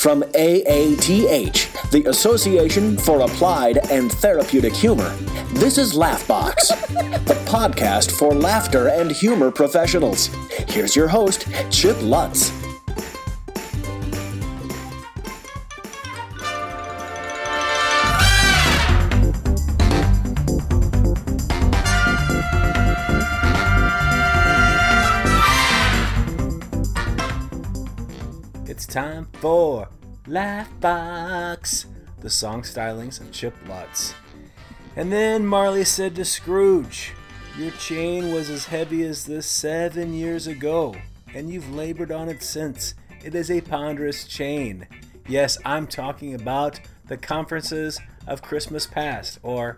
From AATH, the Association for Applied and Therapeutic Humor, this is Laughbox, the podcast for laughter and humor professionals. Here's your host, Chip Lutz. For Laughbox, the song stylings of Chip Lutz. And then Marley said to Scrooge, Your chain was as heavy as this seven years ago, and you've labored on it since. It is a ponderous chain. Yes, I'm talking about the conferences of Christmas past, or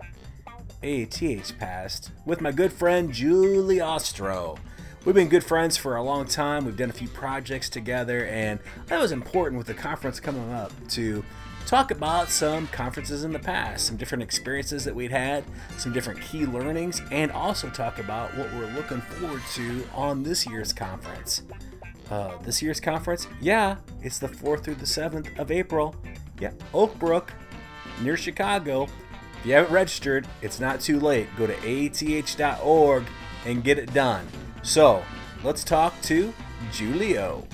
ATH past, with my good friend Julie Ostro. We've been good friends for a long time. We've done a few projects together, and that was important with the conference coming up to talk about some conferences in the past, some different experiences that we'd had, some different key learnings, and also talk about what we're looking forward to on this year's conference. Uh, this year's conference, yeah, it's the 4th through the 7th of April. Yeah, Oak Brook, near Chicago. If you haven't registered, it's not too late. Go to ath.org and get it done. So, let's talk to Julio.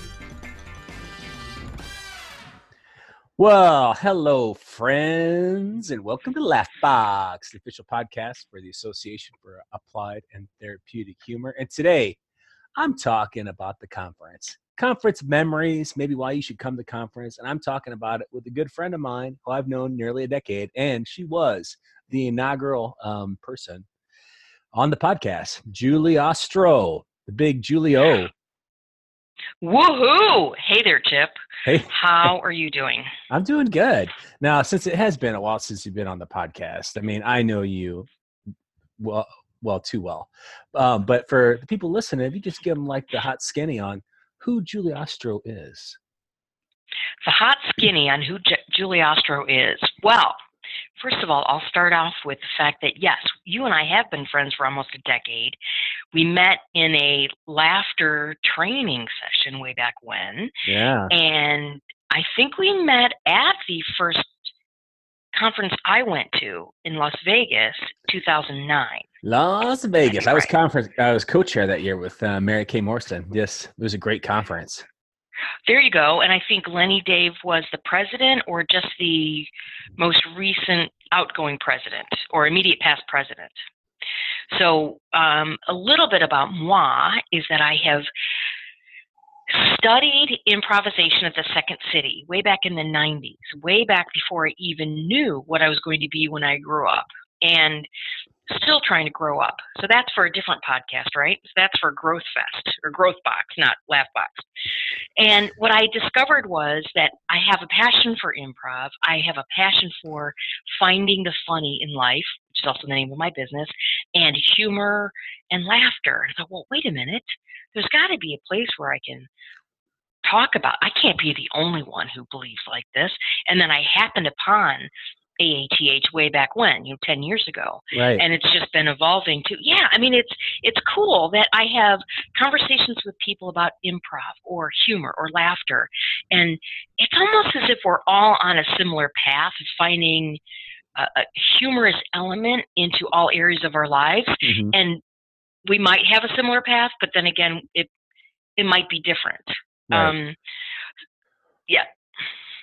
Well, hello, friends, and welcome to Laughbox, the official podcast for the Association for Applied and Therapeutic Humor. And today, I'm talking about the conference. Conference memories, maybe why you should come to conference. And I'm talking about it with a good friend of mine who I've known nearly a decade, and she was the inaugural um, person on the podcast, Julie Ostro, the big Julio. Woohoo! Hey there, Chip. Hey, How are you doing? I'm doing good. Now, since it has been a while since you've been on the podcast, I mean, I know you well, well, too well. Um, but for the people listening, if you just give them like the hot skinny on who Julie Ostro is. The hot skinny on who J- Julie Ostro is. Well, first of all, I'll start off with the fact that yes, you and I have been friends for almost a decade. We met in a laughter training session way back when, Yeah. and I think we met at the first conference I went to in Las Vegas, 2009. Las Vegas. I was Right. conference. I was co-chair that year with uh, Mary Kay Morrison. Yes, it was a great conference. There you go. And I think Lenny Dave was the president or just the most recent outgoing president or immediate past president. So, um, a little bit about moi is that I have studied improvisation at the Second City way back in the 90s, way back before I even knew what I was going to be when I grew up. And still trying to grow up. So that's for a different podcast, right? So that's for Growth Fest or Growth Box, not Laugh Box. And what I discovered was that I have a passion for improv. I have a passion for finding the funny in life, which is also the name of my business, and humor and laughter. I thought, well, wait a minute. There's got to be a place where I can talk about. I can't be the only one who believes like this. And then I happened upon AATH way back when, you know, 10 years ago Right. and it's just been evolving to yeah i mean it's it's cool that i have conversations with people about improv or humor or laughter and it's almost as if we're all on a similar path of finding a, a humorous element into all areas of our lives Mhm. and we might have a similar path but then again it it might be different Right. um yeah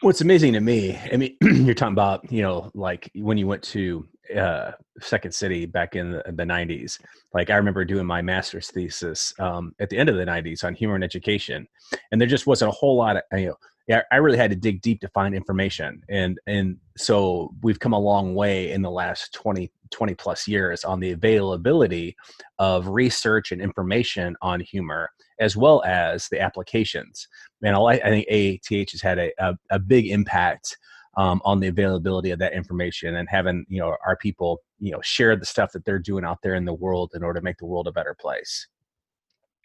What's amazing to me, I mean, you're talking about, you know, like when you went to uh, Second City back in the, the 90s. Like I remember doing my master's thesis um, at the end of the 90s on humor and education, and there just wasn't a whole lot of, you know, I really had to dig deep to find information, and and so we've come a long way in the last 20 20 plus years on the availability of research and information on humor as well as the applications And I, think AATH has had a, a, a big impact um, on the availability of that information and having you know our people you know share the stuff that they're doing out there in the world in order to make the world a better place.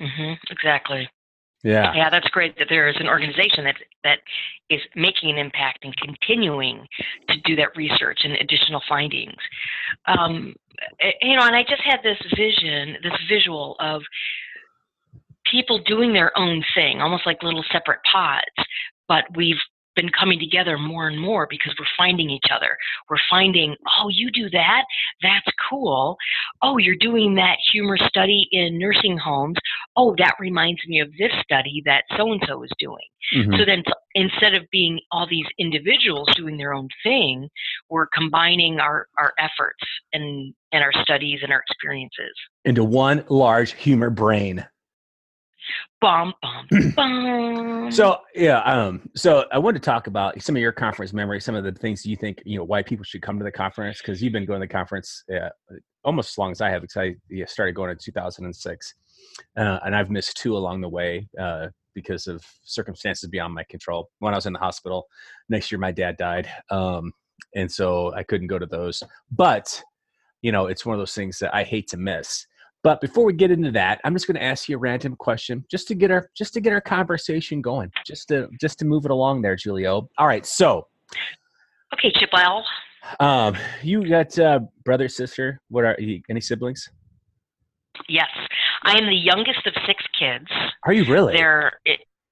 Mm-hmm, exactly Yeah, Yeah, that's great that there is an organization that that is making an impact and continuing to do that research and additional findings. Um, eh, you know, and I just had this vision, this visual of people doing their own thing, almost like little separate pods, but we've been coming together more and more because we're finding each other. We're finding, oh, you do that? That's cool. Oh, you're doing that humor study in nursing homes. Oh, that reminds me of this study that so and so is doing. Mhm. So then, instead of being all these individuals doing their own thing, we're combining our, our efforts and, and our studies and our experiences. Into one large humor brain. Bum, bum, bum. So yeah, um, so I wanted to talk about some of your conference memories, some of the things you think you know why people should come to the conference because you've been going to the conference uh, almost as long as I have because I yeah, started going in 2006, uh, and I've missed two along the way uh, because of circumstances beyond my control. When I was in the hospital, next year my dad died, um, and so I couldn't go to those. But you know, it's one of those things that I hate to miss. But before we get into that, I'm just going to ask you a random question, just to get our just to get our conversation going, just to just to move it along there, Julio. All right, so okay, Chipwell. um, you got uh, brother, sister. What are you, any siblings? Yes, I am the youngest of six kids. Are you really? They're,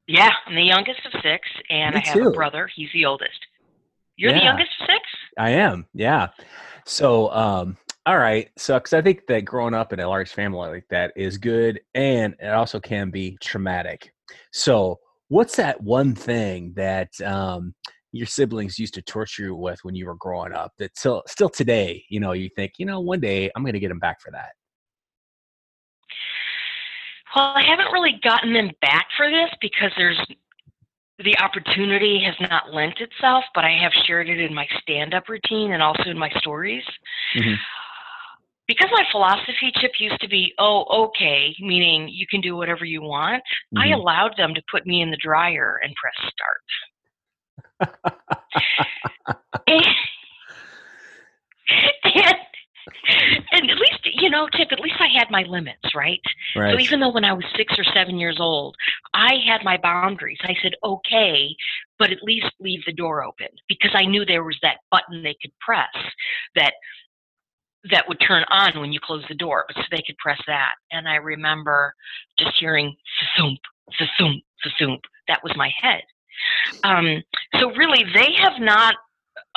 yeah, I'm the youngest of six, and Me I have too. a brother. He's the oldest. You're the youngest of six? I am. Yeah. So, um, all right. So, because I think that growing up in a large family like that is good, and it also can be traumatic. So, what's that one thing that um, your siblings used to torture you with when you were growing up? That still, still today, you know, you think, you know, one day I'm going to get them back for that. Well, I haven't really gotten them back for this because there's the opportunity has not lent itself, but I have shared it in my stand up routine and also in my stories. Mhm. Because my philosophy chip used to be, oh, okay, meaning you can do whatever you want, I Mhm. allowed them to put me in the dryer and press start. and, and, and at least, you know, Tip, at least I had my limits, right? right. So even though when I was six or seven years old, I had my boundaries. I said, okay, but at least leave the door open because I knew there was that button they could press that that would turn on when you close the door. So they could press that. And I remember just hearing thump, thump, thump. That was my head. Um, so really, they have not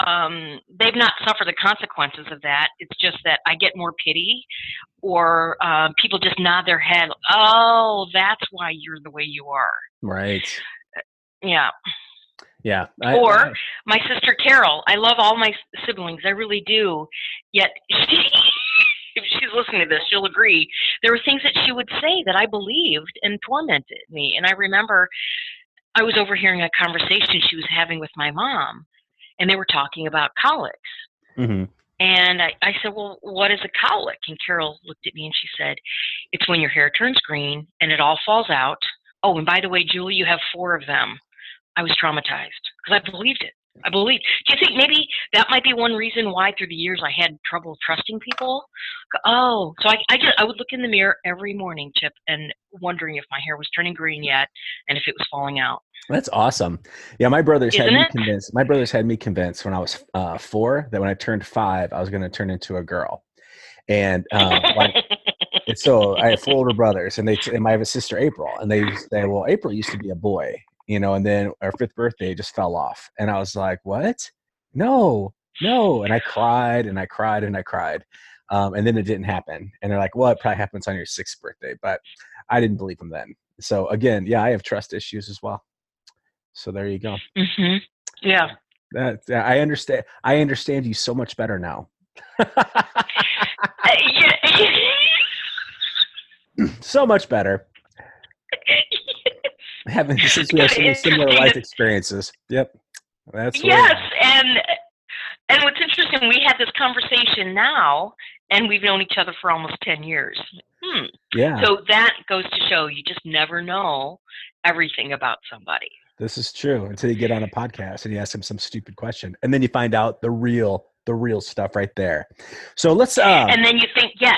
um, they've not suffered the consequences of that. It's just that I get more pity, or uh, people just nod their head. Oh, that's why you're the way you are. right. Yeah. Yeah. I- Or I- my sister Carol. I love all my siblings. I really do. Yet, if she's listening to this, she'll agree. There were things that she would say that I believed and tormented me. And I remember I was overhearing a conversation she was having with my mom, and they were talking about colics. Mhm. And I, I said, Well, what is a colic? And Carol looked at me and she said, It's when your hair turns green and it all falls out. Oh, and by the way, Julie, you have four of them. I was traumatized because I believed it. I believed. Do you think maybe that might be one reason why through the years I had trouble trusting people? Oh, so I, I just I would look in the mirror every morning, Chip, and wondering if my hair was turning green yet and if it was falling out. That's awesome. Yeah, my brothers had Isn't me it? convinced. My brothers had me convinced when I was uh, four that when I turned five, I was going to turn into a girl. And uh, like, and so I have four older brothers, and they and I have a sister April, and they say, "Well, April used to be a boy, you know." And then our fifth birthday just fell off, and I was like, "What? No, no!" And I cried and I cried and I cried, um, and then it didn't happen. And they're like, "Well, it probably happens on your sixth birthday," but I didn't believe them then. So again, yeah, I have trust issues as well. So there you go. hmm Yeah. That I understand. I understand you so much better now. Uh, so much better. Having since we have so many similar life experiences. Yep. That's yes, and and what's interesting, we had this conversation now, and we've known each other for almost ten years. Hmm. Yeah. So that goes to show you just never know everything about somebody. This is true until you get on a podcast and you ask them some stupid question, and then you find out the real, the real stuff right there. So let's. Uh, And then you think, yes.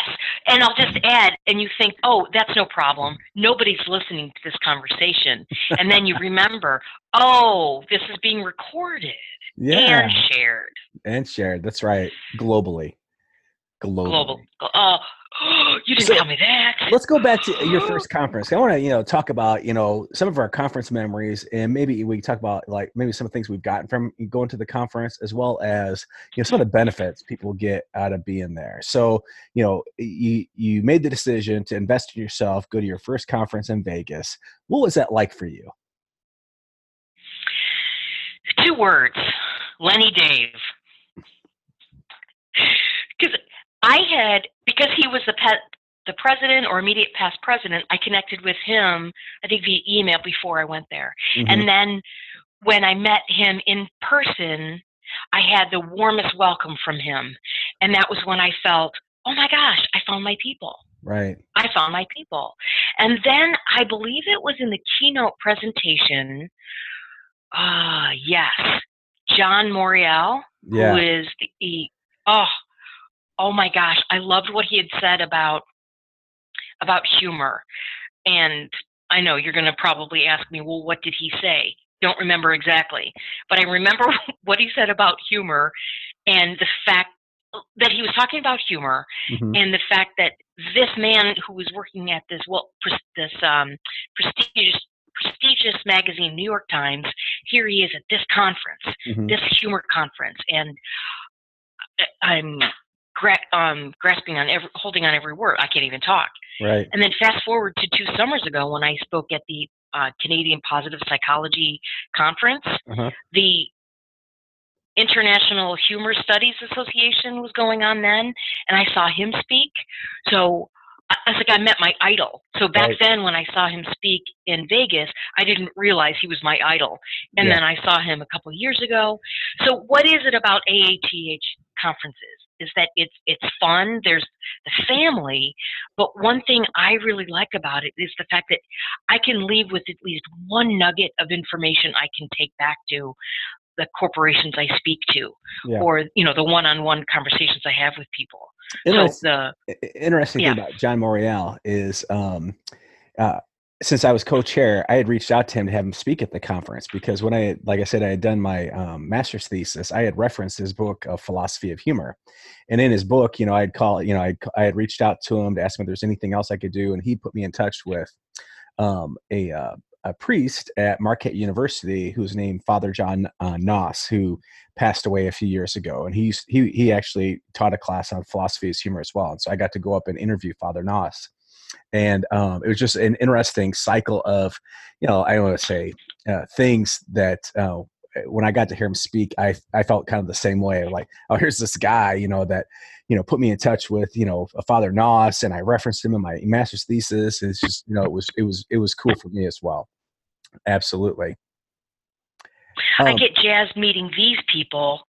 And I'll just add, and you think, oh, that's no problem. Nobody's listening to this conversation. And then you remember, oh, this is being recorded yeah, and shared. and shared. That's right. Globally, globally. Global. Oh, you didn't So- tell me that. Let's go back to your first conference. I want to, you know, talk about, you know, some of our conference memories, and maybe we talk about like maybe some of the things we've gotten from going to the conference, as well as you know some of the benefits people get out of being there. So, you know, you you made the decision to invest in yourself, go to your first conference in Vegas. What was that like for you? Two words Lenny Dave. I had, because he was the pet, the president or immediate past president, I connected with him, I think via email before I went there. Mhm. And then when I met him in person, I had the warmest welcome from him. And that was when I felt, oh my gosh, I found my people. right. I found my people. And then I believe it was in the keynote presentation. Ah, yes. John Morreall, Yeah. who is the oh, oh my gosh, I loved what he had said about about humor. And I know you're going to probably ask me, well, what did he say? Don't remember exactly, but I remember what he said about humor and the fact that he was talking about humor Mhm. and the fact that this man who was working at this well this um, prestigious prestigious magazine New York Times here he is at this conference Mhm. this humor conference and I'm gra- um, grasping on every holding on every word I can't even talk Right. and then fast forward to two summers ago when I spoke at the uh, Canadian Positive Psychology Conference Uh-huh. the International Humor Studies Association was going on then, and I saw him speak. So I I was like, I met my idol. So back Right. then, when I saw him speak in Vegas, I didn't realize he was my idol. And Yeah. then I saw him a couple of years ago. So what is it about AATH conferences? Is that it's it's fun. There's the family, but one thing I really like about it is the fact that I can leave with at least one nugget of information I can take back to the corporations I speak to, Yeah. or you know the one-on-one conversations I have with people. Interest- So the interesting Yeah. thing about John Morreall is um, uh, since I was co-chair, I had reached out to him to have him speak at the conference because when I, like I said, I had done my um, master's thesis, I had referenced his book of philosophy of humor, and in his book, you know, I'd call, you know, I'd, I had reached out to him to ask him if there's anything else I could do, and he put me in touch with um, a uh, a priest at Marquette University who's named Father John uh, Noss, who passed away a few years ago, and he's he he actually taught a class on philosophy of humor as well. And so I got to go up and interview Father Noss, and um, it was just an interesting cycle of, you know, I don't want to say uh, things that. Uh, when I got to hear him speak, I I felt kind of the same way. Like, oh, here's this guy, you know, that you know put me in touch with you know Father Noss, and I referenced him in my master's thesis. It's just you know it was it was it was cool for me as well. Absolutely. I Um, get jazzed meeting these people.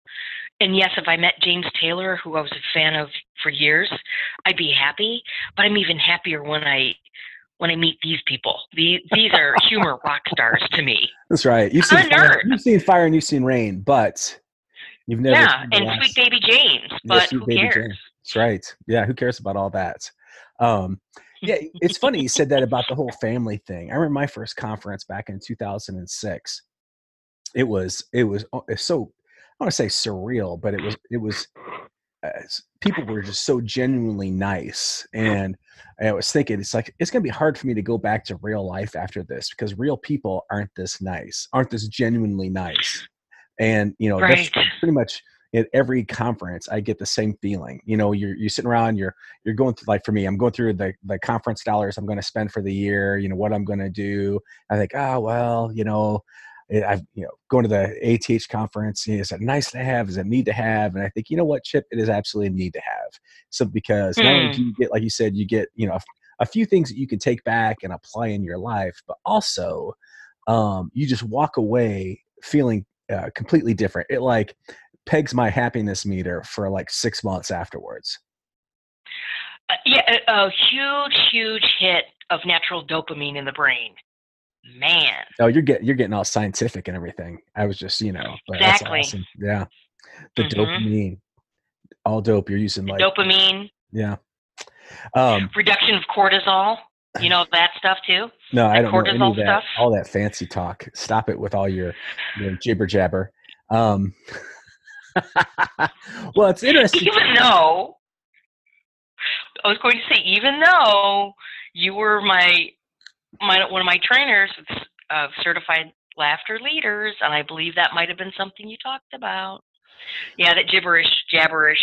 And yes, if I met James Taylor, who I was a fan of for years, I'd be happy. But I'm even happier when I when I meet these people. These these are humor rock stars to me. That's right. You've seen fire, you've seen fire and you've seen rain, but you've never. yeah, seen and last- Sweet Baby James. Yeah, But Sweet who Baby cares? Jane. That's right. Yeah, who cares about all that? Um, yeah, it's funny you said that about the whole family thing. I remember my first conference back in 2006. It was it was it's so I want to say surreal, but it was it was uh, people were just so genuinely nice, and I was thinking it's like it's gonna be hard for me to go back to real life after this because real people aren't this nice, aren't this genuinely nice, and you know that's pretty much at every conference i get the same feeling you know you're, you're sitting around you're you're going through like for me i'm going through the the conference dollars i'm going to spend for the year you know what i'm going to do i think oh well you know eh, i've you know going to the ATH conference is it nice to have is it need to have and i think you know what chip it is absolutely a need to have so because not only Hmm. do you get like you said you get you know a, a few things that you can take back and apply in your life but also um, you just walk away feeling uh, completely different it like pegs my happiness meter for like six months afterwards. Uh, yeah, a, a huge, huge hit of natural dopamine in the brain. Man, Oh, you're getting you're getting all scientific and everything. I was just you know, but Exactly. awesome. Yeah, the Mhm. dopamine, all dope. You're using like dopamine, yeah. Um, reduction of cortisol. You know that stuff too. no, I don't know any cortisol of that. stuff? All that fancy talk. Stop it with all your your jibber jabber. Um, well, it's interesting. Even though, I was going to say, even though you were my my one of my trainers of certified laughter leaders, and I believe that might have been something you talked about. Yeah, that gibberish, jabberish.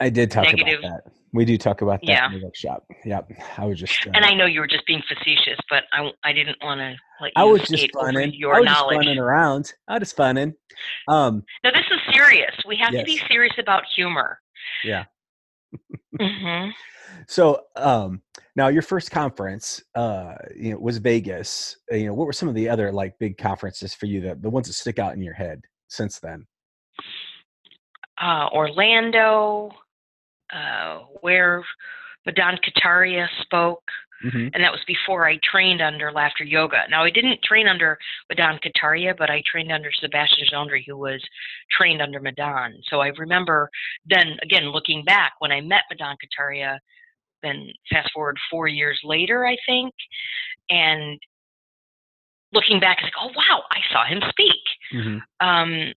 I did talk negative. about that. We do talk about that Yeah. in the workshop. Yep. I was just. Uh, And I know you were just being facetious, but I, I didn't want to let you I was just funning. your I was knowledge. just funning around. I was just funning. Um, No, this is serious. We have to be serious about humor. Yeah. hmm so um, now your first conference, uh, you know, was Vegas. Uh, You know, what were some of the other like big conferences for you? That the ones that stick out in your head since then? Uh, Orlando, uh, where Madan Kataria spoke. hmm and that was before I trained under Laughter Yoga. Now I didn't train under Madan Kataria, but I trained under Sebastian Gendry, who was trained under Madan. So I remember then again looking back when I met Madan Kataria, then fast forward four years later, I think, and looking back, it's like, oh wow, I saw him speak. hmm Um,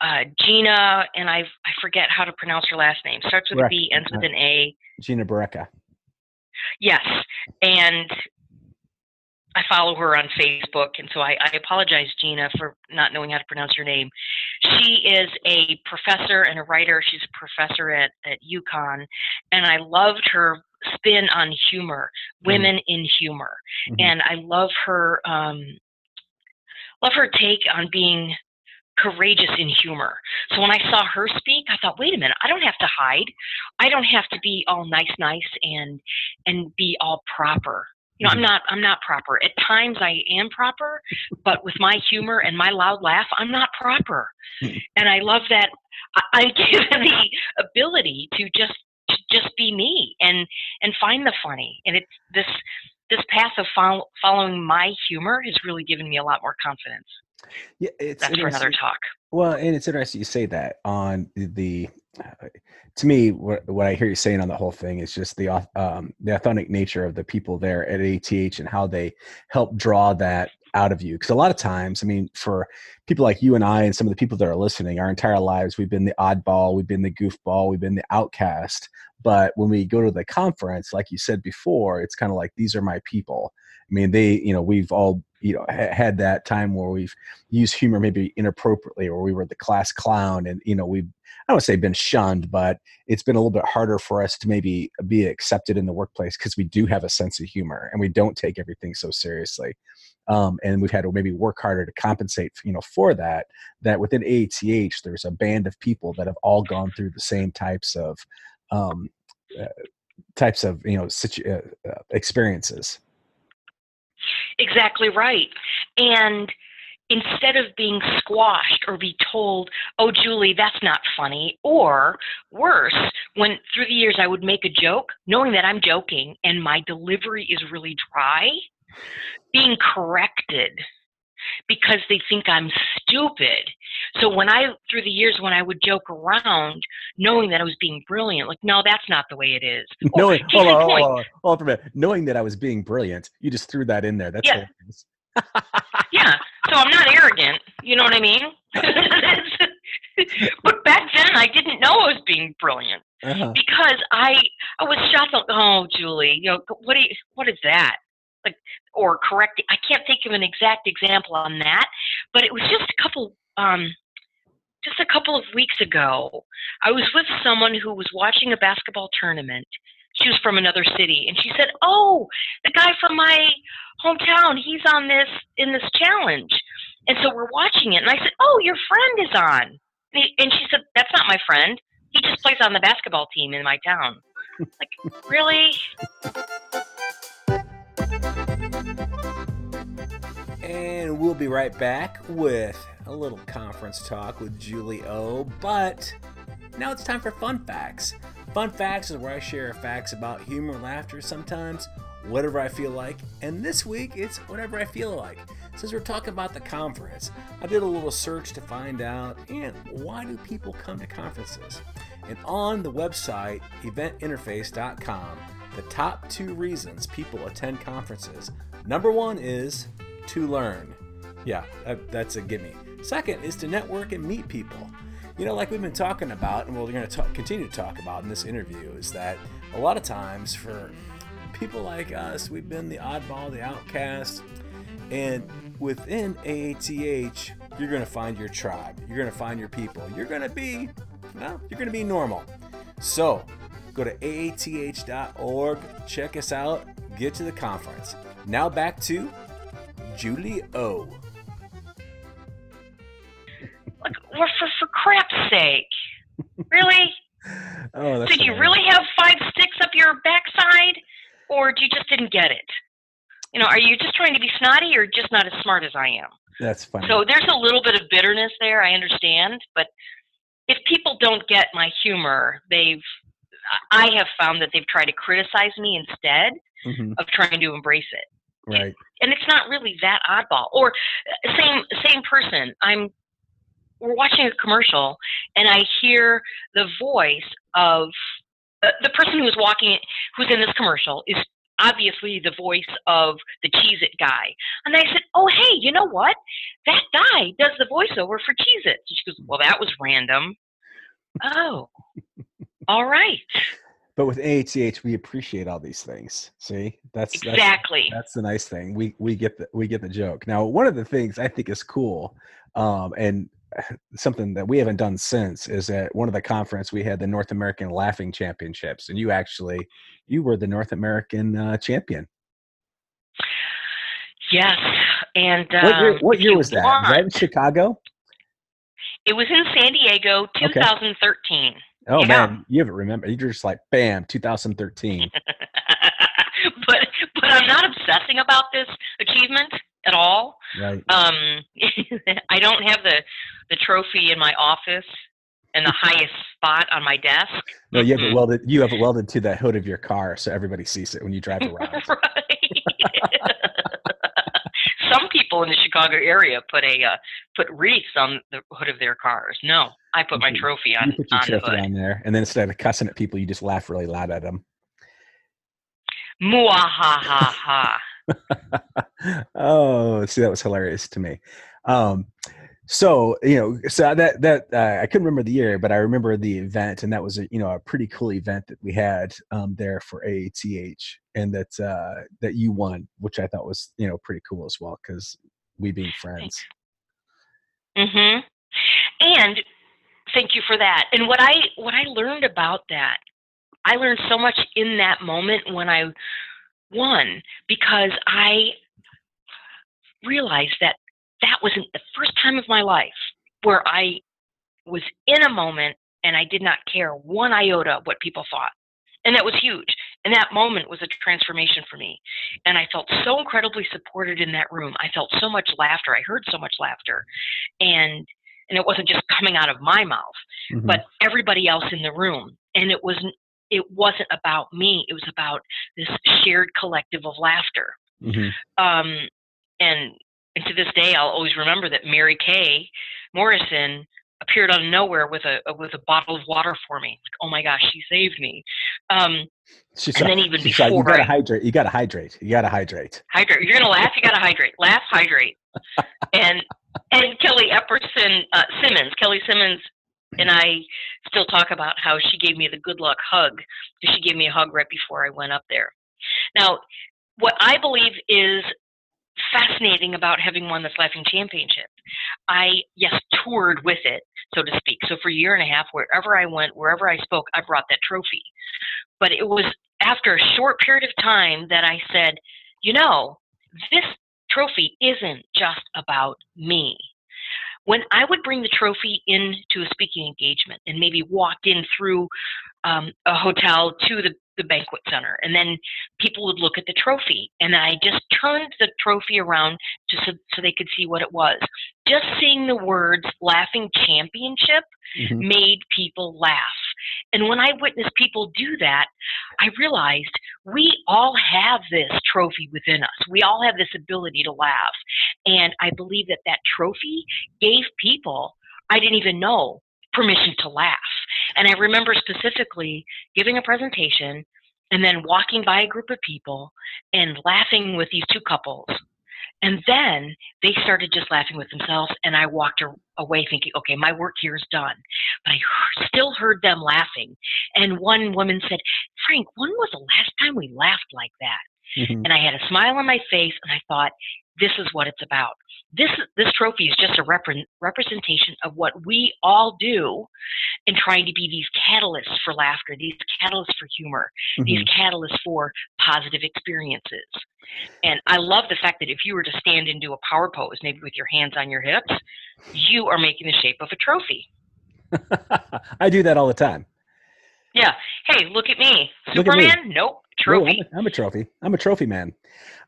uh, Gina, and I I forget how to pronounce her last name. Starts with a Correct. B, ends with an A. Gina Barreca. Yes, and I follow her on Facebook, and so I, I apologize, Gina, for not knowing how to pronounce your name. She is a professor and a writer. She's a professor at at UConn, and I loved her spin on humor, women in humor, Mhm. and I love her um, love her take on being courageous in humor. So when I saw her speak, I thought, wait a minute, I don't have to hide. I don't have to be all nice, nice and and be all proper. You know. I'm not I'm not proper. At times I am proper, but with my humor and my loud laugh, I'm not proper. Mhm. And I love that I- I'm given the ability to just to just be me and and find the funny. And it's this this path of follow, following my humor has really given me a lot more confidence. Yeah, it's That's for another talk. Well, and it's interesting you say that on the, to me, what, what I hear you saying on the whole thing is just the um, the authentic nature of the people there at ATH and how they help draw that out of you. Because a lot of times, I mean, for people like you and I and some of the people that are listening, our entire lives we've been the oddball, we've been the goofball, we've been the outcast. But when we go to the conference, like you said before, it's kind of like these are my people. I mean, they, you know, we've all, you know, ha- had that time where we've used humor maybe inappropriately, or we were the class clown, and you know, we've, I don't say been shunned, but it's been a little bit harder for us to maybe be accepted in the workplace because we do have a sense of humor and we don't take everything so seriously. Um, and we've had to maybe work harder to compensate, you know, for that. That within AATH, there's a band of people that have all gone through the same types of um, uh, types of you know situ- uh, uh, experiences. Exactly right. And instead of being squashed or be told, oh, Julie, that's not funny, or worse, when through the years I would make a joke, knowing that I'm joking and my delivery is really dry, being corrected because they think I'm stupid. So when I, through the years, when I would joke around, knowing that I was being brilliant, like, no, that's not the way it is. Knowing, hold on, hold on, hold on a minute. Knowing that I was being brilliant, you just threw that in there. That's Yeah. Yeah, so I'm not arrogant. You know what I mean? but back then, I didn't know I was being brilliant Uh-huh. because I I was shocked. like, Oh, Julie, you know what? Do you, what is that? Or correct? I can't think of an exact example on that, but it was just a couple. Um, just a couple of weeks ago, I was with someone who was watching a basketball tournament. She was from another city, and she said, "Oh, the guy from my hometown, he's on this in this challenge." And so we're watching it, and I said, "Oh, your friend is on." And she said, "That's not my friend. He just plays on the basketball team in my town." like, really? And we'll be right back with a little conference talk with Julie O. But now it's time for fun facts. Fun facts is where I share facts about humor, laughter, sometimes whatever I feel like. And this week it's whatever I feel like. Since we're talking about the conference, I did a little search to find out and why do people come to conferences? And on the website eventinterface.com, the top two reasons people attend conferences. Number one is to learn. Yeah, that, that's a gimme. Second is to network and meet people. You know, like we've been talking about, and we're going to continue to talk about in this interview, is that a lot of times for people like us, we've been the oddball, the outcast, and within AATH, you're going to find your tribe. You're going to find your people. You're going to be, well, you're going to be normal. So go to aath.org, check us out, get to the conference. Now back to Julie O. Like, for, for, for crap's sake. Really? oh, Did you really have five sticks up your backside? Or do you just didn't get it? You know, are you just trying to be snotty or just not as smart as I am? That's funny. So there's a little bit of bitterness there, I understand, but if people don't get my humor, they've I have found that they've tried to criticize me instead Mhm, of trying to embrace it. Right. And it's not really that oddball. Or uh, same same person. I'm we're watching a commercial and I hear the voice of uh, the person who's walking who's in this commercial is obviously the voice of the Cheez It guy. And I said, Oh, hey, you know what? That guy does the voiceover for Cheez It. She goes, Well, that was random. oh, all right. But with AATH, we appreciate all these things. See, that's that's Exactly. that's the nice thing. We we get the we get the joke. Now, one of the things I think is cool, um, and something that we haven't done since is at one of the conference we had the North American Laughing Championships, and you actually you were the North American uh, champion. Yes. And What year, um, what year was that? That in Chicago? It was in San Diego, Okay. 2013. Oh man, you haven't remember. You're just like bam, 2013. but but I'm not obsessing about this achievement at all. right. Um, I don't have the the trophy in my office and the highest spot on my desk. No, you have it welded. You have it welded to the hood of your car, so everybody sees it when you drive around. right. Some people in the Chicago area put a uh, put wreaths on the hood of their cars. No, I put my trophy on you put your on the trophy hood. on there, and then instead of cussing at people, you just laugh really loud at them. Muahahaha. oh, see, that was hilarious to me. Um, so you know, so that that uh, I couldn't remember the year, but I remember the event, and that was a you know a pretty cool event that we had um, there for AATH, and that uh, that you won, which I thought was you know pretty cool as well because we being friends. Mm Mhm. And thank you for that. And what I what I learned about that, I learned so much in that moment when I won because I realized that that wasn't the first time of my life where I was in a moment and I did not care one iota what people thought. And that was huge. And that moment was a transformation for me. And I felt so incredibly supported in that room. I felt so much laughter. I heard so much laughter. And and it wasn't just coming out of my mouth, Mhm. but everybody else in the room. And it wasn't it wasn't about me. It was about this shared collective of laughter. Mhm. Um, and and to this day, I'll always remember that Mary Kay Morrison appeared out of nowhere with a with a bottle of water for me. Like, oh my gosh, she saved me. Um, She and said, then even she said, you gotta I- hydrate. You gotta hydrate. You gotta hydrate. hydrate. You're gonna laugh. You gotta hydrate. Laugh, hydrate. And and Kelly Epperson uh, Simmons, Kelly Simmons, and I still talk about how she gave me the good luck hug she gave me a hug right before I went up there. Now, what I believe is fascinating about having won this laughing championship, I yes toured with it, so to speak. So for a year and a half, wherever I went, wherever I spoke, I brought that trophy. But it was after a short period of time that I said, you know, this trophy isn't just about me. When I would bring the trophy into a speaking engagement and maybe walked in through um, a hotel to the, the banquet center, and then people would look at the trophy, and I just turned the trophy around to, so, so they could see what it was. Just seeing the words "Laughing Championship" Mhm. made people laugh. And when I witnessed people do that, I realized we all have this trophy within us. We all have this ability to laugh. And I believe that that trophy gave people I didn't even know permission to laugh. And I remember specifically giving a presentation and then walking by a group of people and laughing with these two couples. And then they started just laughing with themselves, and I walked away thinking, okay, my work here is done. But I still heard them laughing. And one woman said, Frank, when was the last time we laughed like that? Mm-hmm. And I had a smile on my face, and I thought, this is what it's about. This this trophy is just a representation of what we all do in trying to be these catalysts for laughter, these catalysts for humor, mm-hmm. these catalysts for positive experiences. And I love the fact that if you were to stand and do a power pose, maybe with your hands on your hips, you are making the shape of a trophy. I do that all the time. Yeah. Hey, look at me. Superman? At me. Nope. Trophy. No, I'm, a, I'm, a, trophy. I'm a trophy man.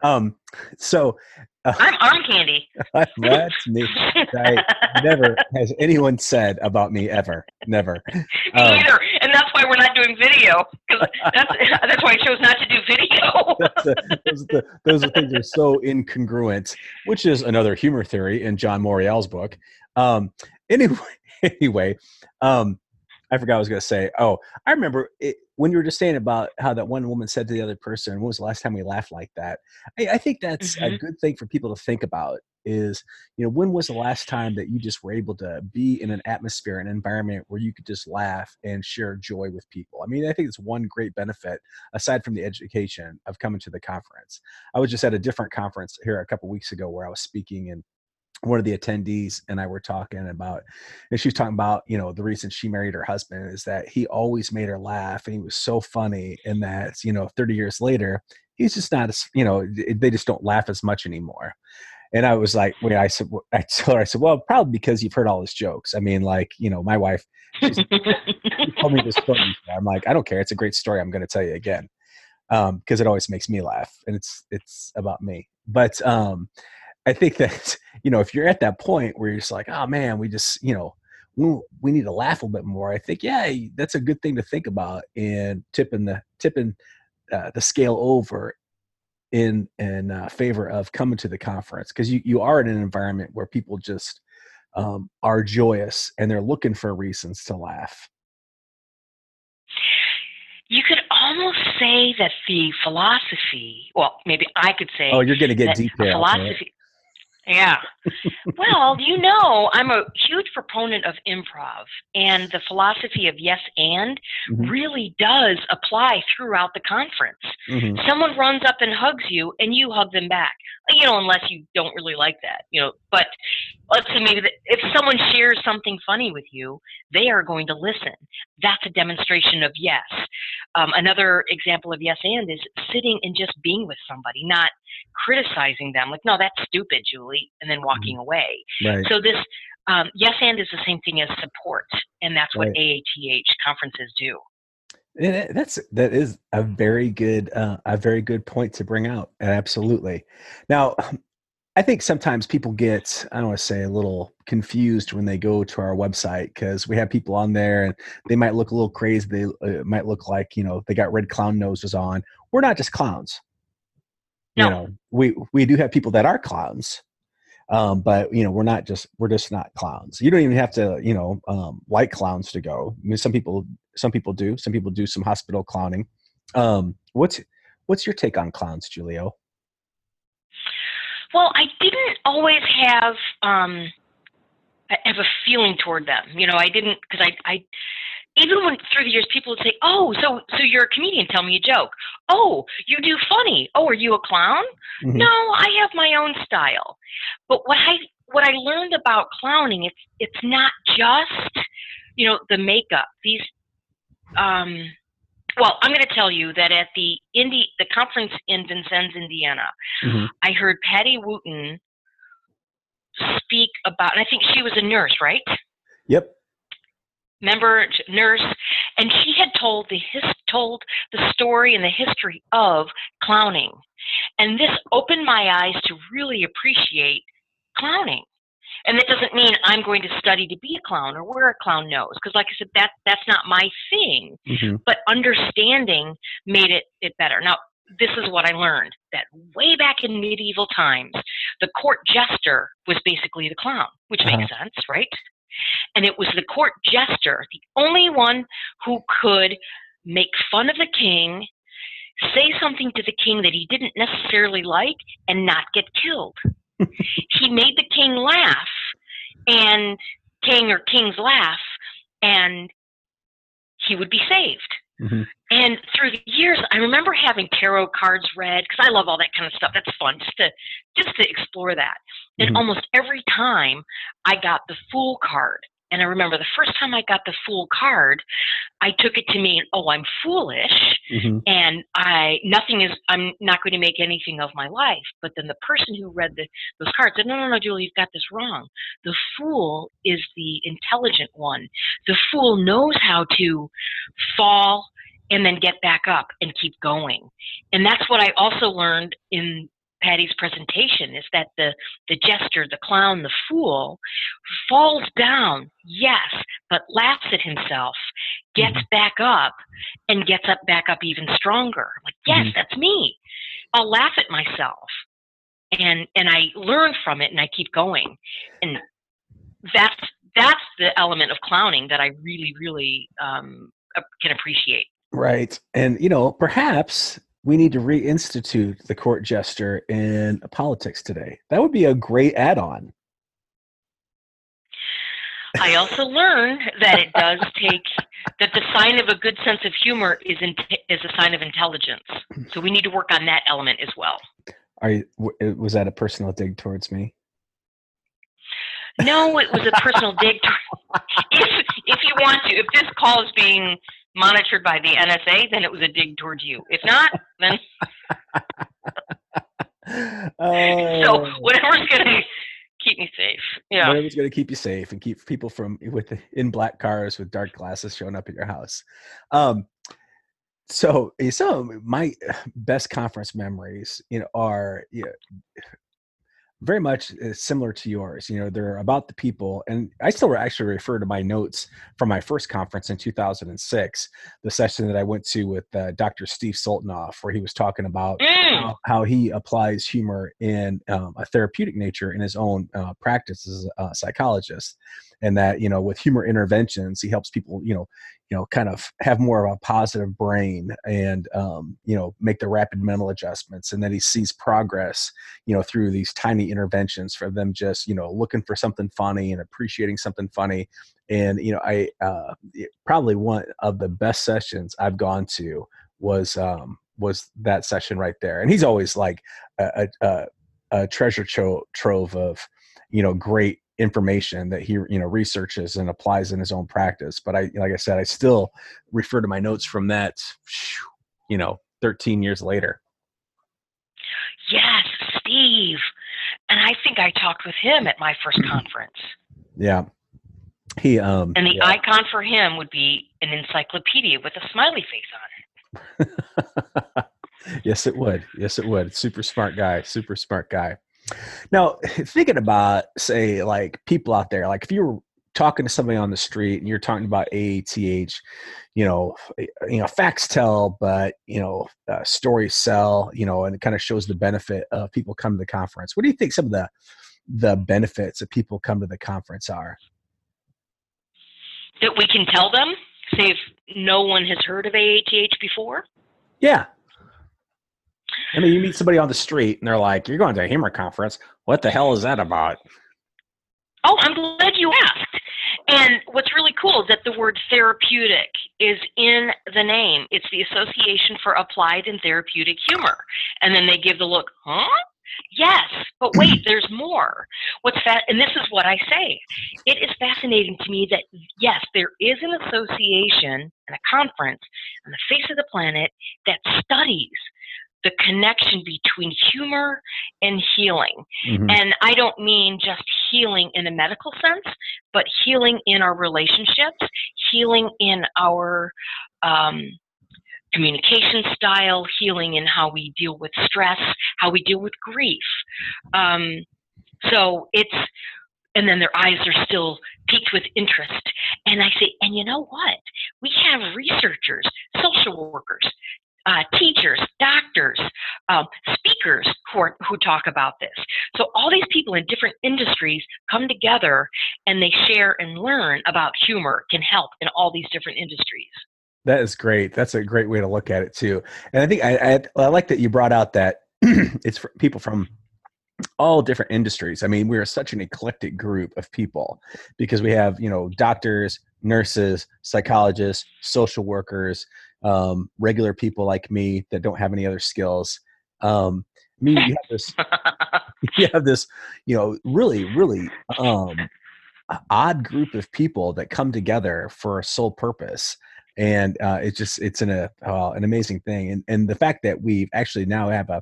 Um, so uh, I'm arm candy. that's me. I, never has anyone said about me ever. Never. me um, either. And that's why we're not doing video. That's, that's why I chose not to do video. a, those, the, those things are so incongruent, which is another humor theory in John Morreall's book. Um, anyway, anyway, um, I forgot I was going to say. Oh, I remember it, when you were just saying about how that one woman said to the other person, "When was the last time we laughed like that?" I, I think that's mm-hmm. a good thing for people to think about. Is you know when was the last time that you just were able to be in an atmosphere, an environment where you could just laugh and share joy with people? I mean, I think it's one great benefit aside from the education of coming to the conference. I was just at a different conference here a couple weeks ago where I was speaking and one of the attendees and I were talking about, and she was talking about, you know, the reason she married her husband is that he always made her laugh and he was so funny. And that, you know, 30 years later, he's just not as, you know, they just don't laugh as much anymore. And I was like, when I said, I told her, I said, well, probably because you've heard all his jokes. I mean, like, you know, my wife, she told me this story. I'm like, I don't care. It's a great story. I'm going to tell you again. Um, cause it always makes me laugh and it's, it's about me. But, um, I think that you know if you're at that point where you're just like, oh man, we just you know we, we need to laugh a little bit more. I think yeah, that's a good thing to think about in tipping the tipping uh, the scale over in in uh, favor of coming to the conference because you you are in an environment where people just um, are joyous and they're looking for reasons to laugh. You could almost say that the philosophy, well, maybe I could say. Oh, you're going to get detailed. Philosophy, yeah. well, you know, I'm a huge proponent of improv, and the philosophy of yes and mm-hmm. really does apply throughout the conference. Mm-hmm. Someone runs up and hugs you, and you hug them back. You know, unless you don't really like that, you know. But let's say maybe if someone shares something funny with you, they are going to listen. That's a demonstration of yes. Um, another example of yes and is sitting and just being with somebody, not criticizing them like, no, that's stupid, Julie, and then walking mm-hmm. away. Right. So this um, yes and is the same thing as support, and that's what right. AATH conferences do. And that's that is a very good uh, a very good point to bring out. Absolutely. Now, I think sometimes people get, I don't want to say a little confused when they go to our website because we have people on there and they might look a little crazy. They uh, might look like, you know, they got red clown noses on. We're not just clowns. No. You know, we, we do have people that are clowns. Um, but you know, we're not just, we're just not clowns. You don't even have to, you know, um, like clowns to go. I mean, some people, some people do, some people do some hospital clowning. Um, what's, what's your take on clowns, Julio? Well, I didn't always have um, have a feeling toward them. You know, I didn't because I, I even when through the years people would say, "Oh, so so you're a comedian? Tell me a joke." "Oh, you do funny." "Oh, are you a clown?" Mm-hmm. No, I have my own style. But what I what I learned about clowning, it's it's not just you know the makeup. These um, well, I'm going to tell you that at the Indy, the conference in Vincennes, Indiana, mm-hmm. I heard Patty Wooten speak about, and I think she was a nurse, right? Yep. Member nurse, and she had told the his, told the story and the history of clowning, and this opened my eyes to really appreciate clowning. And that doesn't mean I'm going to study to be a clown or wear a clown nose, because like I said, that that's not my thing. Mm-hmm. But understanding made it it better. Now, this is what I learned that way back in medieval times, the court jester was basically the clown, which uh-huh. makes sense, right? And it was the court jester, the only one who could make fun of the king, say something to the king that he didn't necessarily like, and not get killed. he made the king laugh, and king or kings laugh, and he would be saved. Mm-hmm. And through the years, I remember having tarot cards read because I love all that kind of stuff. That's fun just to just to explore that. And mm-hmm. almost every time I got the Fool card, and I remember the first time I got the Fool card, I took it to mean, oh, I'm foolish, mm-hmm. and I nothing is. I'm not going to make anything of my life. But then the person who read the, those cards said, no, no, no, Julie, you've got this wrong. The fool is the intelligent one. The fool knows how to fall and then get back up and keep going. And that's what I also learned in Patty's presentation is that the the jester, the clown, the fool falls down, yes, but laughs at himself, gets mm-hmm. back up, and gets up back up even stronger. like, yes, mm-hmm. that's me. I'll laugh at myself. And and I learn from it and I keep going. And that's that's the element of clowning that I really, really um, can appreciate. Right. And, you know, perhaps we need to reinstitute the court jester in politics today. That would be a great add on. I also learned that it does take that the sign of a good sense of humor is in, is a sign of intelligence. So we need to work on that element as well. Are you, was that a personal dig towards me? No, it was a personal dig. if if you want to, if this call is being monitored by the NSA, then it was a dig towards you. If not, then. uh, so whatever's going to keep me safe. Yeah. Whatever's going to keep you safe and keep people from with in black cars with dark glasses showing up at your house. Um, so some of my best conference memories, you know, are you know, very much uh, similar to yours. You know, they're about the people, and I still actually refer to my notes from my first conference in 2006, the session that I went to with uh, Dr. Steve Sultanoff, where he was talking about mm. how, how, he applies humor in um, a therapeutic nature in his own uh, practice as a psychologist, and that you know, with humor interventions, he helps people, you know, you know kind of have more of a positive brain and um, you know make the rapid mental adjustments and then he sees progress you know through these tiny interventions for them just you know looking for something funny and appreciating something funny. And you know i uh, probably one of the best sessions i've gone to was um, was that session right there. And he's always like a, a, a treasure trove of you know great information that he you know researches and applies in his own practice but i like i said i still refer to my notes from that you know 13 years later. Yes steve. And i think i talked with him at my first conference. Yeah. He um and the yeah. icon for him would be an encyclopedia with a smiley face on it. Yes it would. Yes it would. Super smart guy super smart guy now, thinking about, say, like people out there, like if you were talking to somebody on the street and you're talking about AATH, you know, eh, you know, facts tell, but you know, uh, stories sell, you know, and it kind of shows the benefit of people come to the conference. What do you think some of the the benefits that people come to the conference are? That we can tell them, say if no one has heard of AATH before. Yeah, I mean, you meet somebody on the street and they're like, "You're going to a humor conference. What the hell is that about?" Oh, I'm glad you asked. And what's really cool is that the word therapeutic is in the name. It's the Association for Applied and Therapeutic Humor. And then they give the look, huh? Yes, but wait, there's more. What's that? And this is what I say. It is fascinating to me that yes, there is an association and a conference on the face of the planet that studies the connection between humor and healing. Mm-hmm. And I don't mean just healing in a medical sense, but healing in our relationships, healing in our um, communication style, healing in how we deal with stress, how we deal with grief. Um, so it's, and then their eyes are still peaked with interest. And I say, and you know what? We have researchers, social workers, uh, teachers, doctors, um, speakers who, are, who talk about this. So all these people in different industries come together and they share and learn about humor can help in all these different industries. That is great. That's a great way to look at it too. And I think I, I, I like that you brought out that it's people from all different industries. I mean, we're such an eclectic group of people because we have, you know, doctors, nurses, psychologists, social workers, um, regular people like me that don't have any other skills. Um, I mean, you have this, you have this, you know, really, really um, odd group of people that come together for a sole purpose and uh, it's just it's an a, uh, an amazing thing and and the fact that we actually now have a,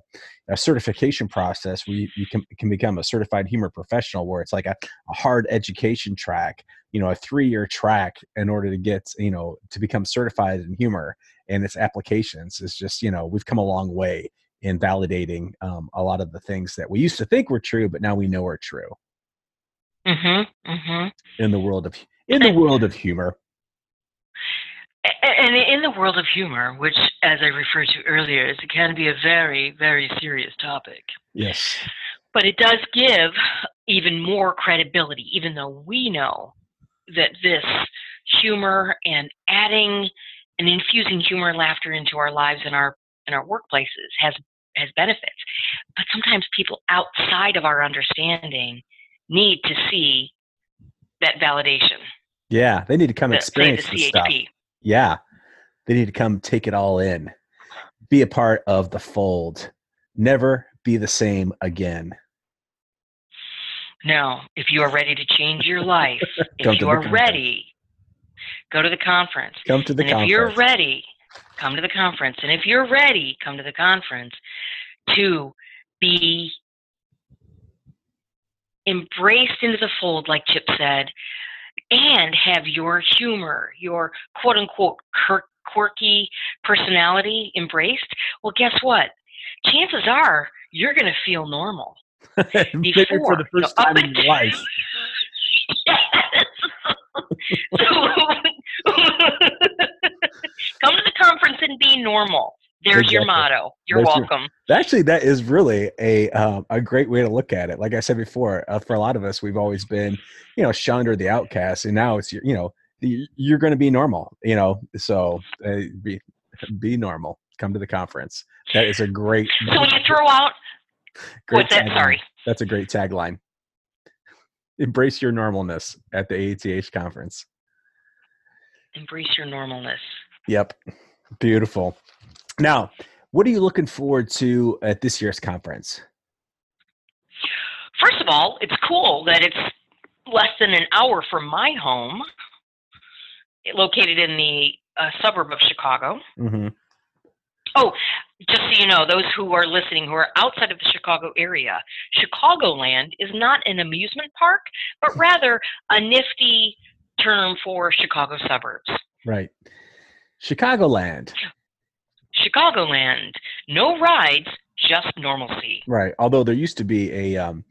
a certification process where you, you can, can become a certified humor professional where it's like a, a hard education track you know a three year track in order to get you know to become certified in humor and its applications. Is just you know we've come a long way in validating um, a lot of the things that we used to think were true but now we know are true. Mm-hmm, mm-hmm. in the world of in the world of humor and in the world of humor, which, as I referred to earlier, is, can be a very, very serious topic. Yes. But it does give even more credibility, even though we know that this humor and adding and infusing humor and laughter into our lives and our in our workplaces has has benefits. But sometimes people outside of our understanding need to see that validation. Yeah, they need to come experience the, the stuff yeah, they need to come take it all in, be a part of the fold, never be the same again. No, if you are ready to change your life, if you are ready, go to the conference. Come to the and conference. If you're ready, come to the conference. And if you're ready, come to the conference to be embraced into the fold, like Chip said, and have your humor, your quote unquote quirky personality embraced, well, guess what? Chances are you're going to feel normal. Before, for the first you know, time in your life. come to the conference and be normal. There's exactly. your motto. You're There's welcome. Your, actually, that is really a um, a great way to look at it. Like I said before, uh, for a lot of us, we've always been, you know, shunned or the outcast, and now it's you know you're going to be normal. You know, so uh, be be normal. Come to the conference. That is a great. So when you throw out, great what's that? Sorry. That's a great tagline. Embrace your normalness at the AATH conference. Embrace your normalness. Yep. Beautiful. Now, what are you looking forward to at this year's conference? First of all, it's cool that it's less than an hour from my home, located in the uh, suburb of Chicago. Mm-hmm. Oh, just so you know, those who are listening who are outside of the Chicago area, Chicagoland is not an amusement park, but rather a nifty term for Chicago suburbs. Right. Chicagoland. Chicagoland. No rides, just normalcy. Right. Although there used to be a um,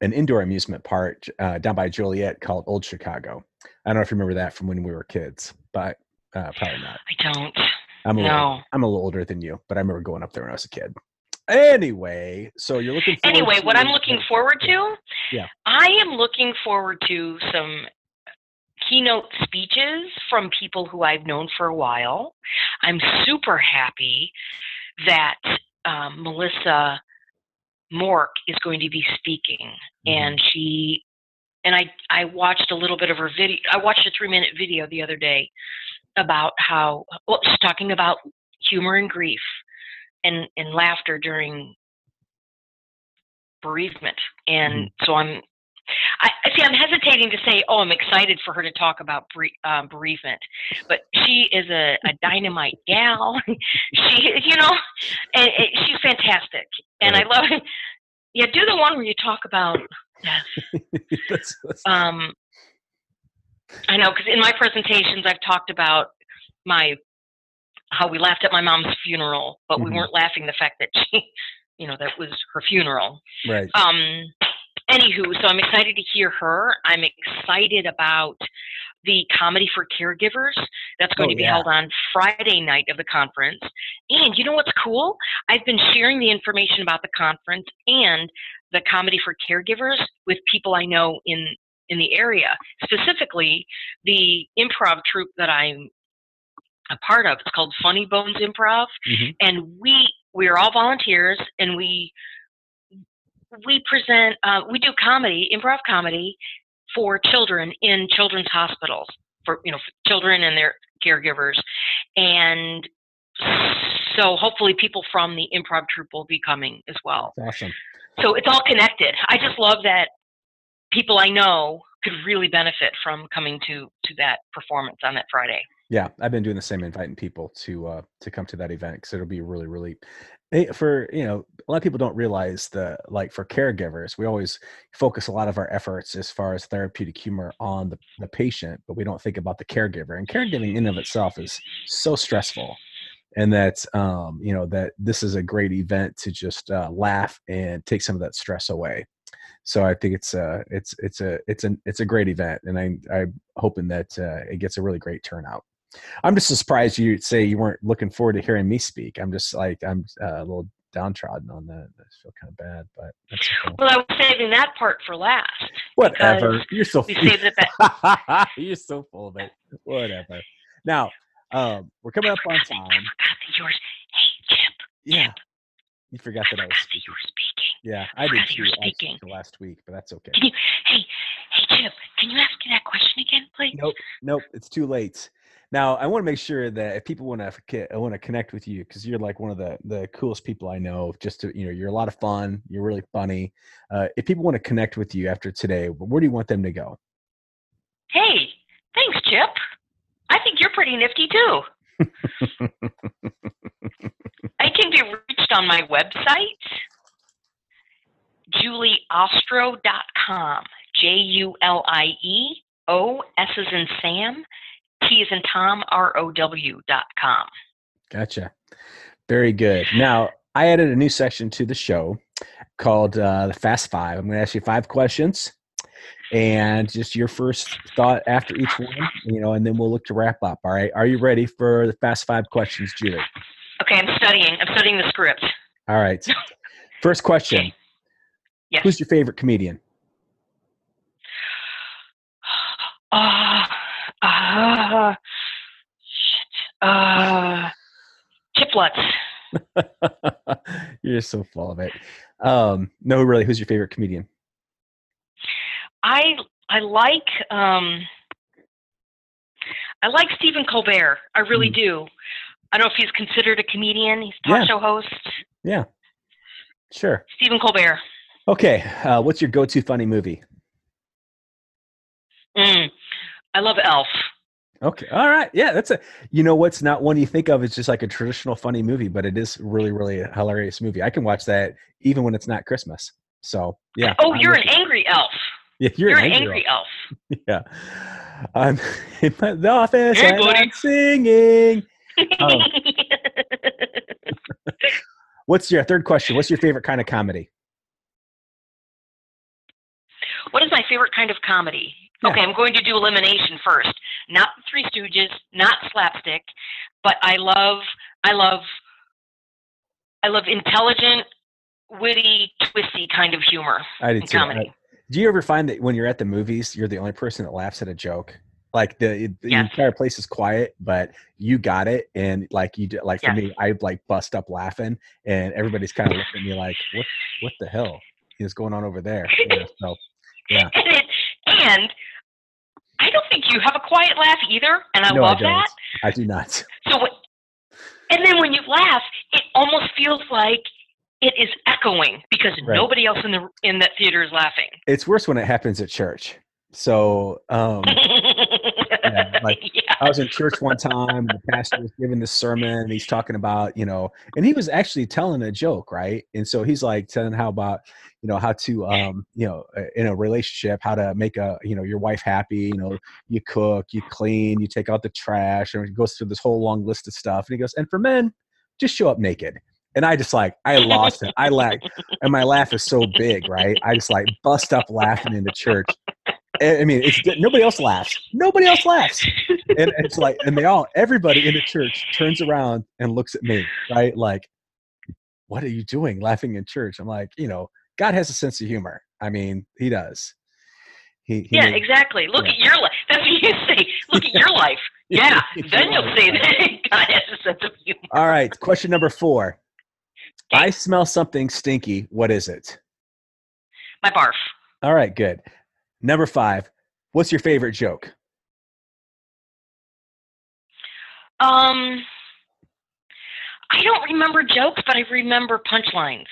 an indoor amusement park uh, down by Joliet called Old Chicago. I don't know if you remember that from when we were kids, but uh, probably not. I don't. I'm a no. little, I'm a little older than you, but I remember going up there when I was a kid. Anyway, so you're looking. anyway, to- what I'm looking forward to. Yeah. I am looking forward to some keynote speeches from people who I've known for a while. I'm super happy that um, Melissa Mork is going to be speaking, mm-hmm. and she and I I watched a little bit of her video. I watched a three minute video the other day about how well she's talking about humor and grief and and laughter during bereavement and mm-hmm. so i'm I see. I'm hesitating to say, "Oh, I'm excited for her to talk about um, bereavement," but she is a, a dynamite gal. she, you know, and, and she's fantastic, and right. I love. It. Yeah, do the one where you talk about. Um, I know because in my presentations I've talked about my how we laughed at my mom's funeral, but mm-hmm. we weren't laughing the fact that she, you know, that was her funeral. Right. Um, anywho, so I'm excited to hear her. I'm excited about the comedy for caregivers that's going oh, to be yeah. held on Friday night of the conference. And you know what's cool? I've been sharing the information about the conference and the comedy for caregivers with people I know in in the area. Specifically, the improv troupe that I'm a part of. It's called Funny Bones Improv, mm-hmm. and we we are all volunteers, and we we present, uh, we do comedy, improv comedy for children in children's hospitals for you know for children and their caregivers, and so hopefully people from the improv troupe will be coming as well. Awesome. So it's all connected. I just love that people I know could really benefit from coming to to that performance on that Friday. Yeah, I've been doing the same, inviting people to uh, to come to that event because it'll be really, really for you know a lot of people don't realize the like for caregivers we always focus a lot of our efforts as far as therapeutic humor on the, the patient but we don't think about the caregiver and caregiving in of itself is so stressful and that um, you know that this is a great event to just uh, laugh and take some of that stress away so i think it's a it's it's a it's a it's a great event and i i'm hoping that uh, it gets a really great turnout i'm just surprised you say you weren't looking forward to hearing me speak i'm just like i'm uh, a little downtrodden on that i feel kind of bad but that's okay. Well, I was saving that part for last. whatever you're so We saved the best. you're so full of it whatever now um we're coming up on I time forgot that yours. Hey, Chip. yeah you forgot I that i forgot was that you were speaking. yeah i did too you were last, speaking. last week but that's okay Can you? Hey, hey, Chip. Can you ask me that question again, please? Nope, nope, it's too late. Now, I want to make sure that if people want to want to connect with you because you're like one of the the coolest people I know. Just to you know, you're a lot of fun. You're really funny. Uh, if people want to connect with you after today, where do you want them to go? Hey, thanks, Chip. I think you're pretty nifty too. I can be reached on my website, julieostrow.com. J U L I E O S is in Sam, T is in Tom, R O W dot com. Gotcha. Very good. Now, I added a new section to the show called uh, the Fast Five. I'm going to ask you five questions, and just your first thought after each one, you know, and then we'll look to wrap up. All right. Are you ready for the Fast Five questions, Julie? Okay, I'm studying. I'm studying the script. All right. First question. Okay. Yes. Who's your favorite comedian? Uh, uh, shit. Uh, Chiplets. You're so full of it. Um, no, really, who's your favorite comedian? I I like um I like Stephen Colbert. I really Mm. do. I don't know if he's considered a comedian. He's a talk Yeah. show host. Yeah, sure. Stephen Colbert. Okay, uh, what's your go-to funny movie? Mm. I love Elf. Okay, all right, yeah, that's a. You know what's not one you think of? It's just like a traditional funny movie, but it is really, really a hilarious movie. I can watch that even when it's not Christmas. So yeah. Oh, I'm you're an angry elf. Yeah, you're, You're, an an angry. angry elf. elf. Yeah. I'm in my- the office. Hey. I'm singing. Oh. What's your third question? What's your favorite kind of comedy? what is my favorite kind of comedy? Yeah. Okay, I'm going to do elimination first. Not the Three Stooges, not slapstick, but I love, I love, I love intelligent, witty, twisty kind of humor I did in too. I- do you ever find that when you're at the movies, you're the only person that laughs at a joke? Like the, the Yes. entire place is quiet, but you got it, and like you do, like for Yes. me, I like bust up laughing, and everybody's kind of looking at me like, "What? What the hell is going on over there?" You know, so yeah, and, it, and I don't think you have a quiet laugh either, and I no, love I that. I do not. So, what, and then when you laugh, it almost feels like it is echoing because Right. nobody else in the in that theater is laughing. It's worse when it happens at church. So um, like, yeah. I was in church one time, and the pastor was giving this sermon, and he's talking about, you know, and he was actually telling a joke, right? And so he's like telling how about, you know, how to, um, you know, uh, in a relationship, how to make a, you know, your wife happy. You know, you cook, you clean, you take out the trash, and he goes through this whole long list of stuff. And he goes, and for men, just show up naked. And I just like, I lost it. I laughed, and my laugh is so big, right? I just like bust up laughing in the church. And, I mean, it's nobody else laughs. Nobody else laughs and it's like and they all everybody in the church turns around and looks at me right like what are you doing laughing in church i'm like you know god has a sense of humor i mean he does he, he Yeah, made- exactly. Look yeah. at your life. That's what you say. Look at your life. Yeah. then you'll say that God has a sense of humor. all right question number four i smell something stinky what is it My barf. All right, good. Number five. What's your favorite joke? Um, I don't remember jokes, but I remember punchlines.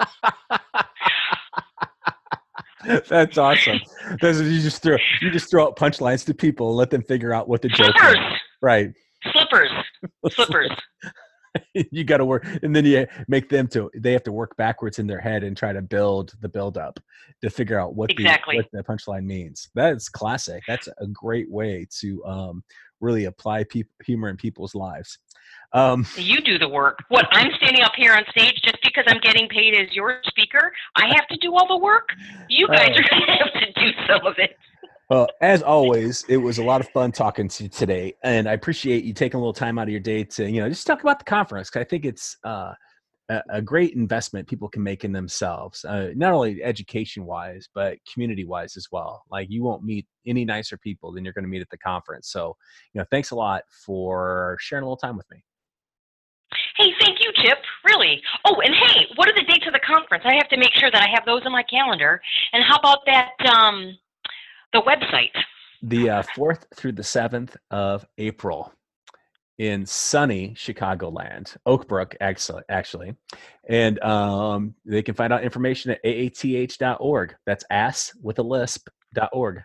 That's awesome. That's, you just throw you just throw out punchlines to people and let them figure out what the joke Slippers. is. Right. Slippers. Slippers. you got to work, and then you make them to. They have to work backwards in their head and try to build the build up to figure out what Exactly. the what the punchline means. That's classic. That's a great way to um, really apply peop humor in people's lives. Um, You do the work. What? I'm standing up here on stage just because I'm getting paid as your speaker. I have to do all the work. You guys Oh. are going to have to do some of it. Well, as always, it was a lot of fun talking to you today, and I appreciate you taking a little time out of your day to, you know, just talk about the conference. 'cause I think it's uh, a, great investment people can make in themselves, uh, not only education-wise, but community-wise as well. Like you won't meet any nicer people than you're going to meet at the conference. So, you know, thanks a lot for sharing a little time with me. Hey, thank you, Chip. Really. Oh, and hey, what are the dates of the conference? I have to make sure that I have those in my calendar. And how about that? Um, the website. The uh, fourth through the seventh of April in sunny Chicagoland, Oakbrook, actually, actually, and um, they can find out information at aath.org. That's ass with a lisp dot org.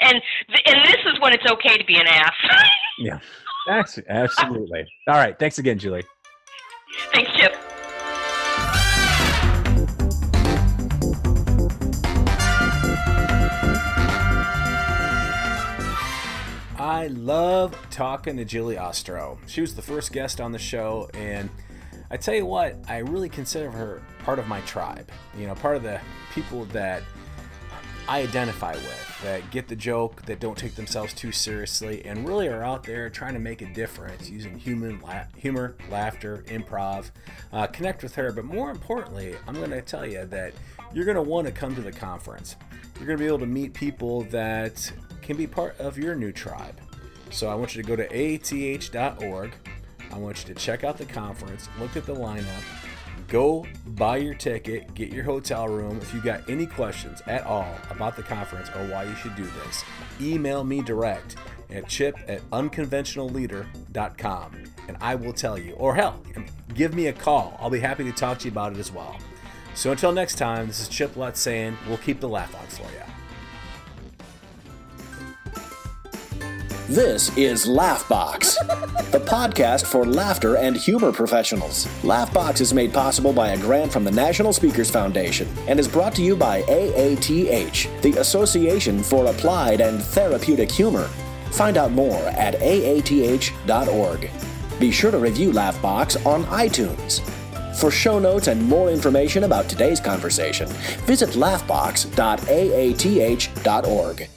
And th- and this is when it's okay to be an ass. Yeah, absolutely. All right, thanks again, Julie. Thanks, Chip. I love talking to Julie Ostrow. She was the first guest on the show, and I tell you what, I really consider her part of my tribe. You know, part of the people that I identify with, that get the joke, that don't take themselves too seriously, and really are out there trying to make a difference using human la- humor, laughter, improv. Uh, connect with her, but more importantly, I'm going to tell you that you're going to want to come to the conference. You're going to be able to meet people that can be part of your new tribe. So I want you to go to aath.org. I want you to check out the conference, look at the lineup, go buy your ticket, get your hotel room. If you got any questions at all about the conference or why you should do this, email me direct at chip at unconventionalleader.com and I will tell you. Or hell, give me a call. I'll be happy to talk to you about it as well. So until next time, this is Chip Lutz saying we'll keep the laugh on for you. This is Laughbox, the podcast for laughter and humor professionals. Laughbox is made possible by a grant from the National Speakers Foundation and is brought to you by AATH, the Association for Applied and Therapeutic Humor. Find out more at aath.org. Be sure to review Laughbox on iTunes. For show notes and more information about today's conversation, visit laughbox.aath.org.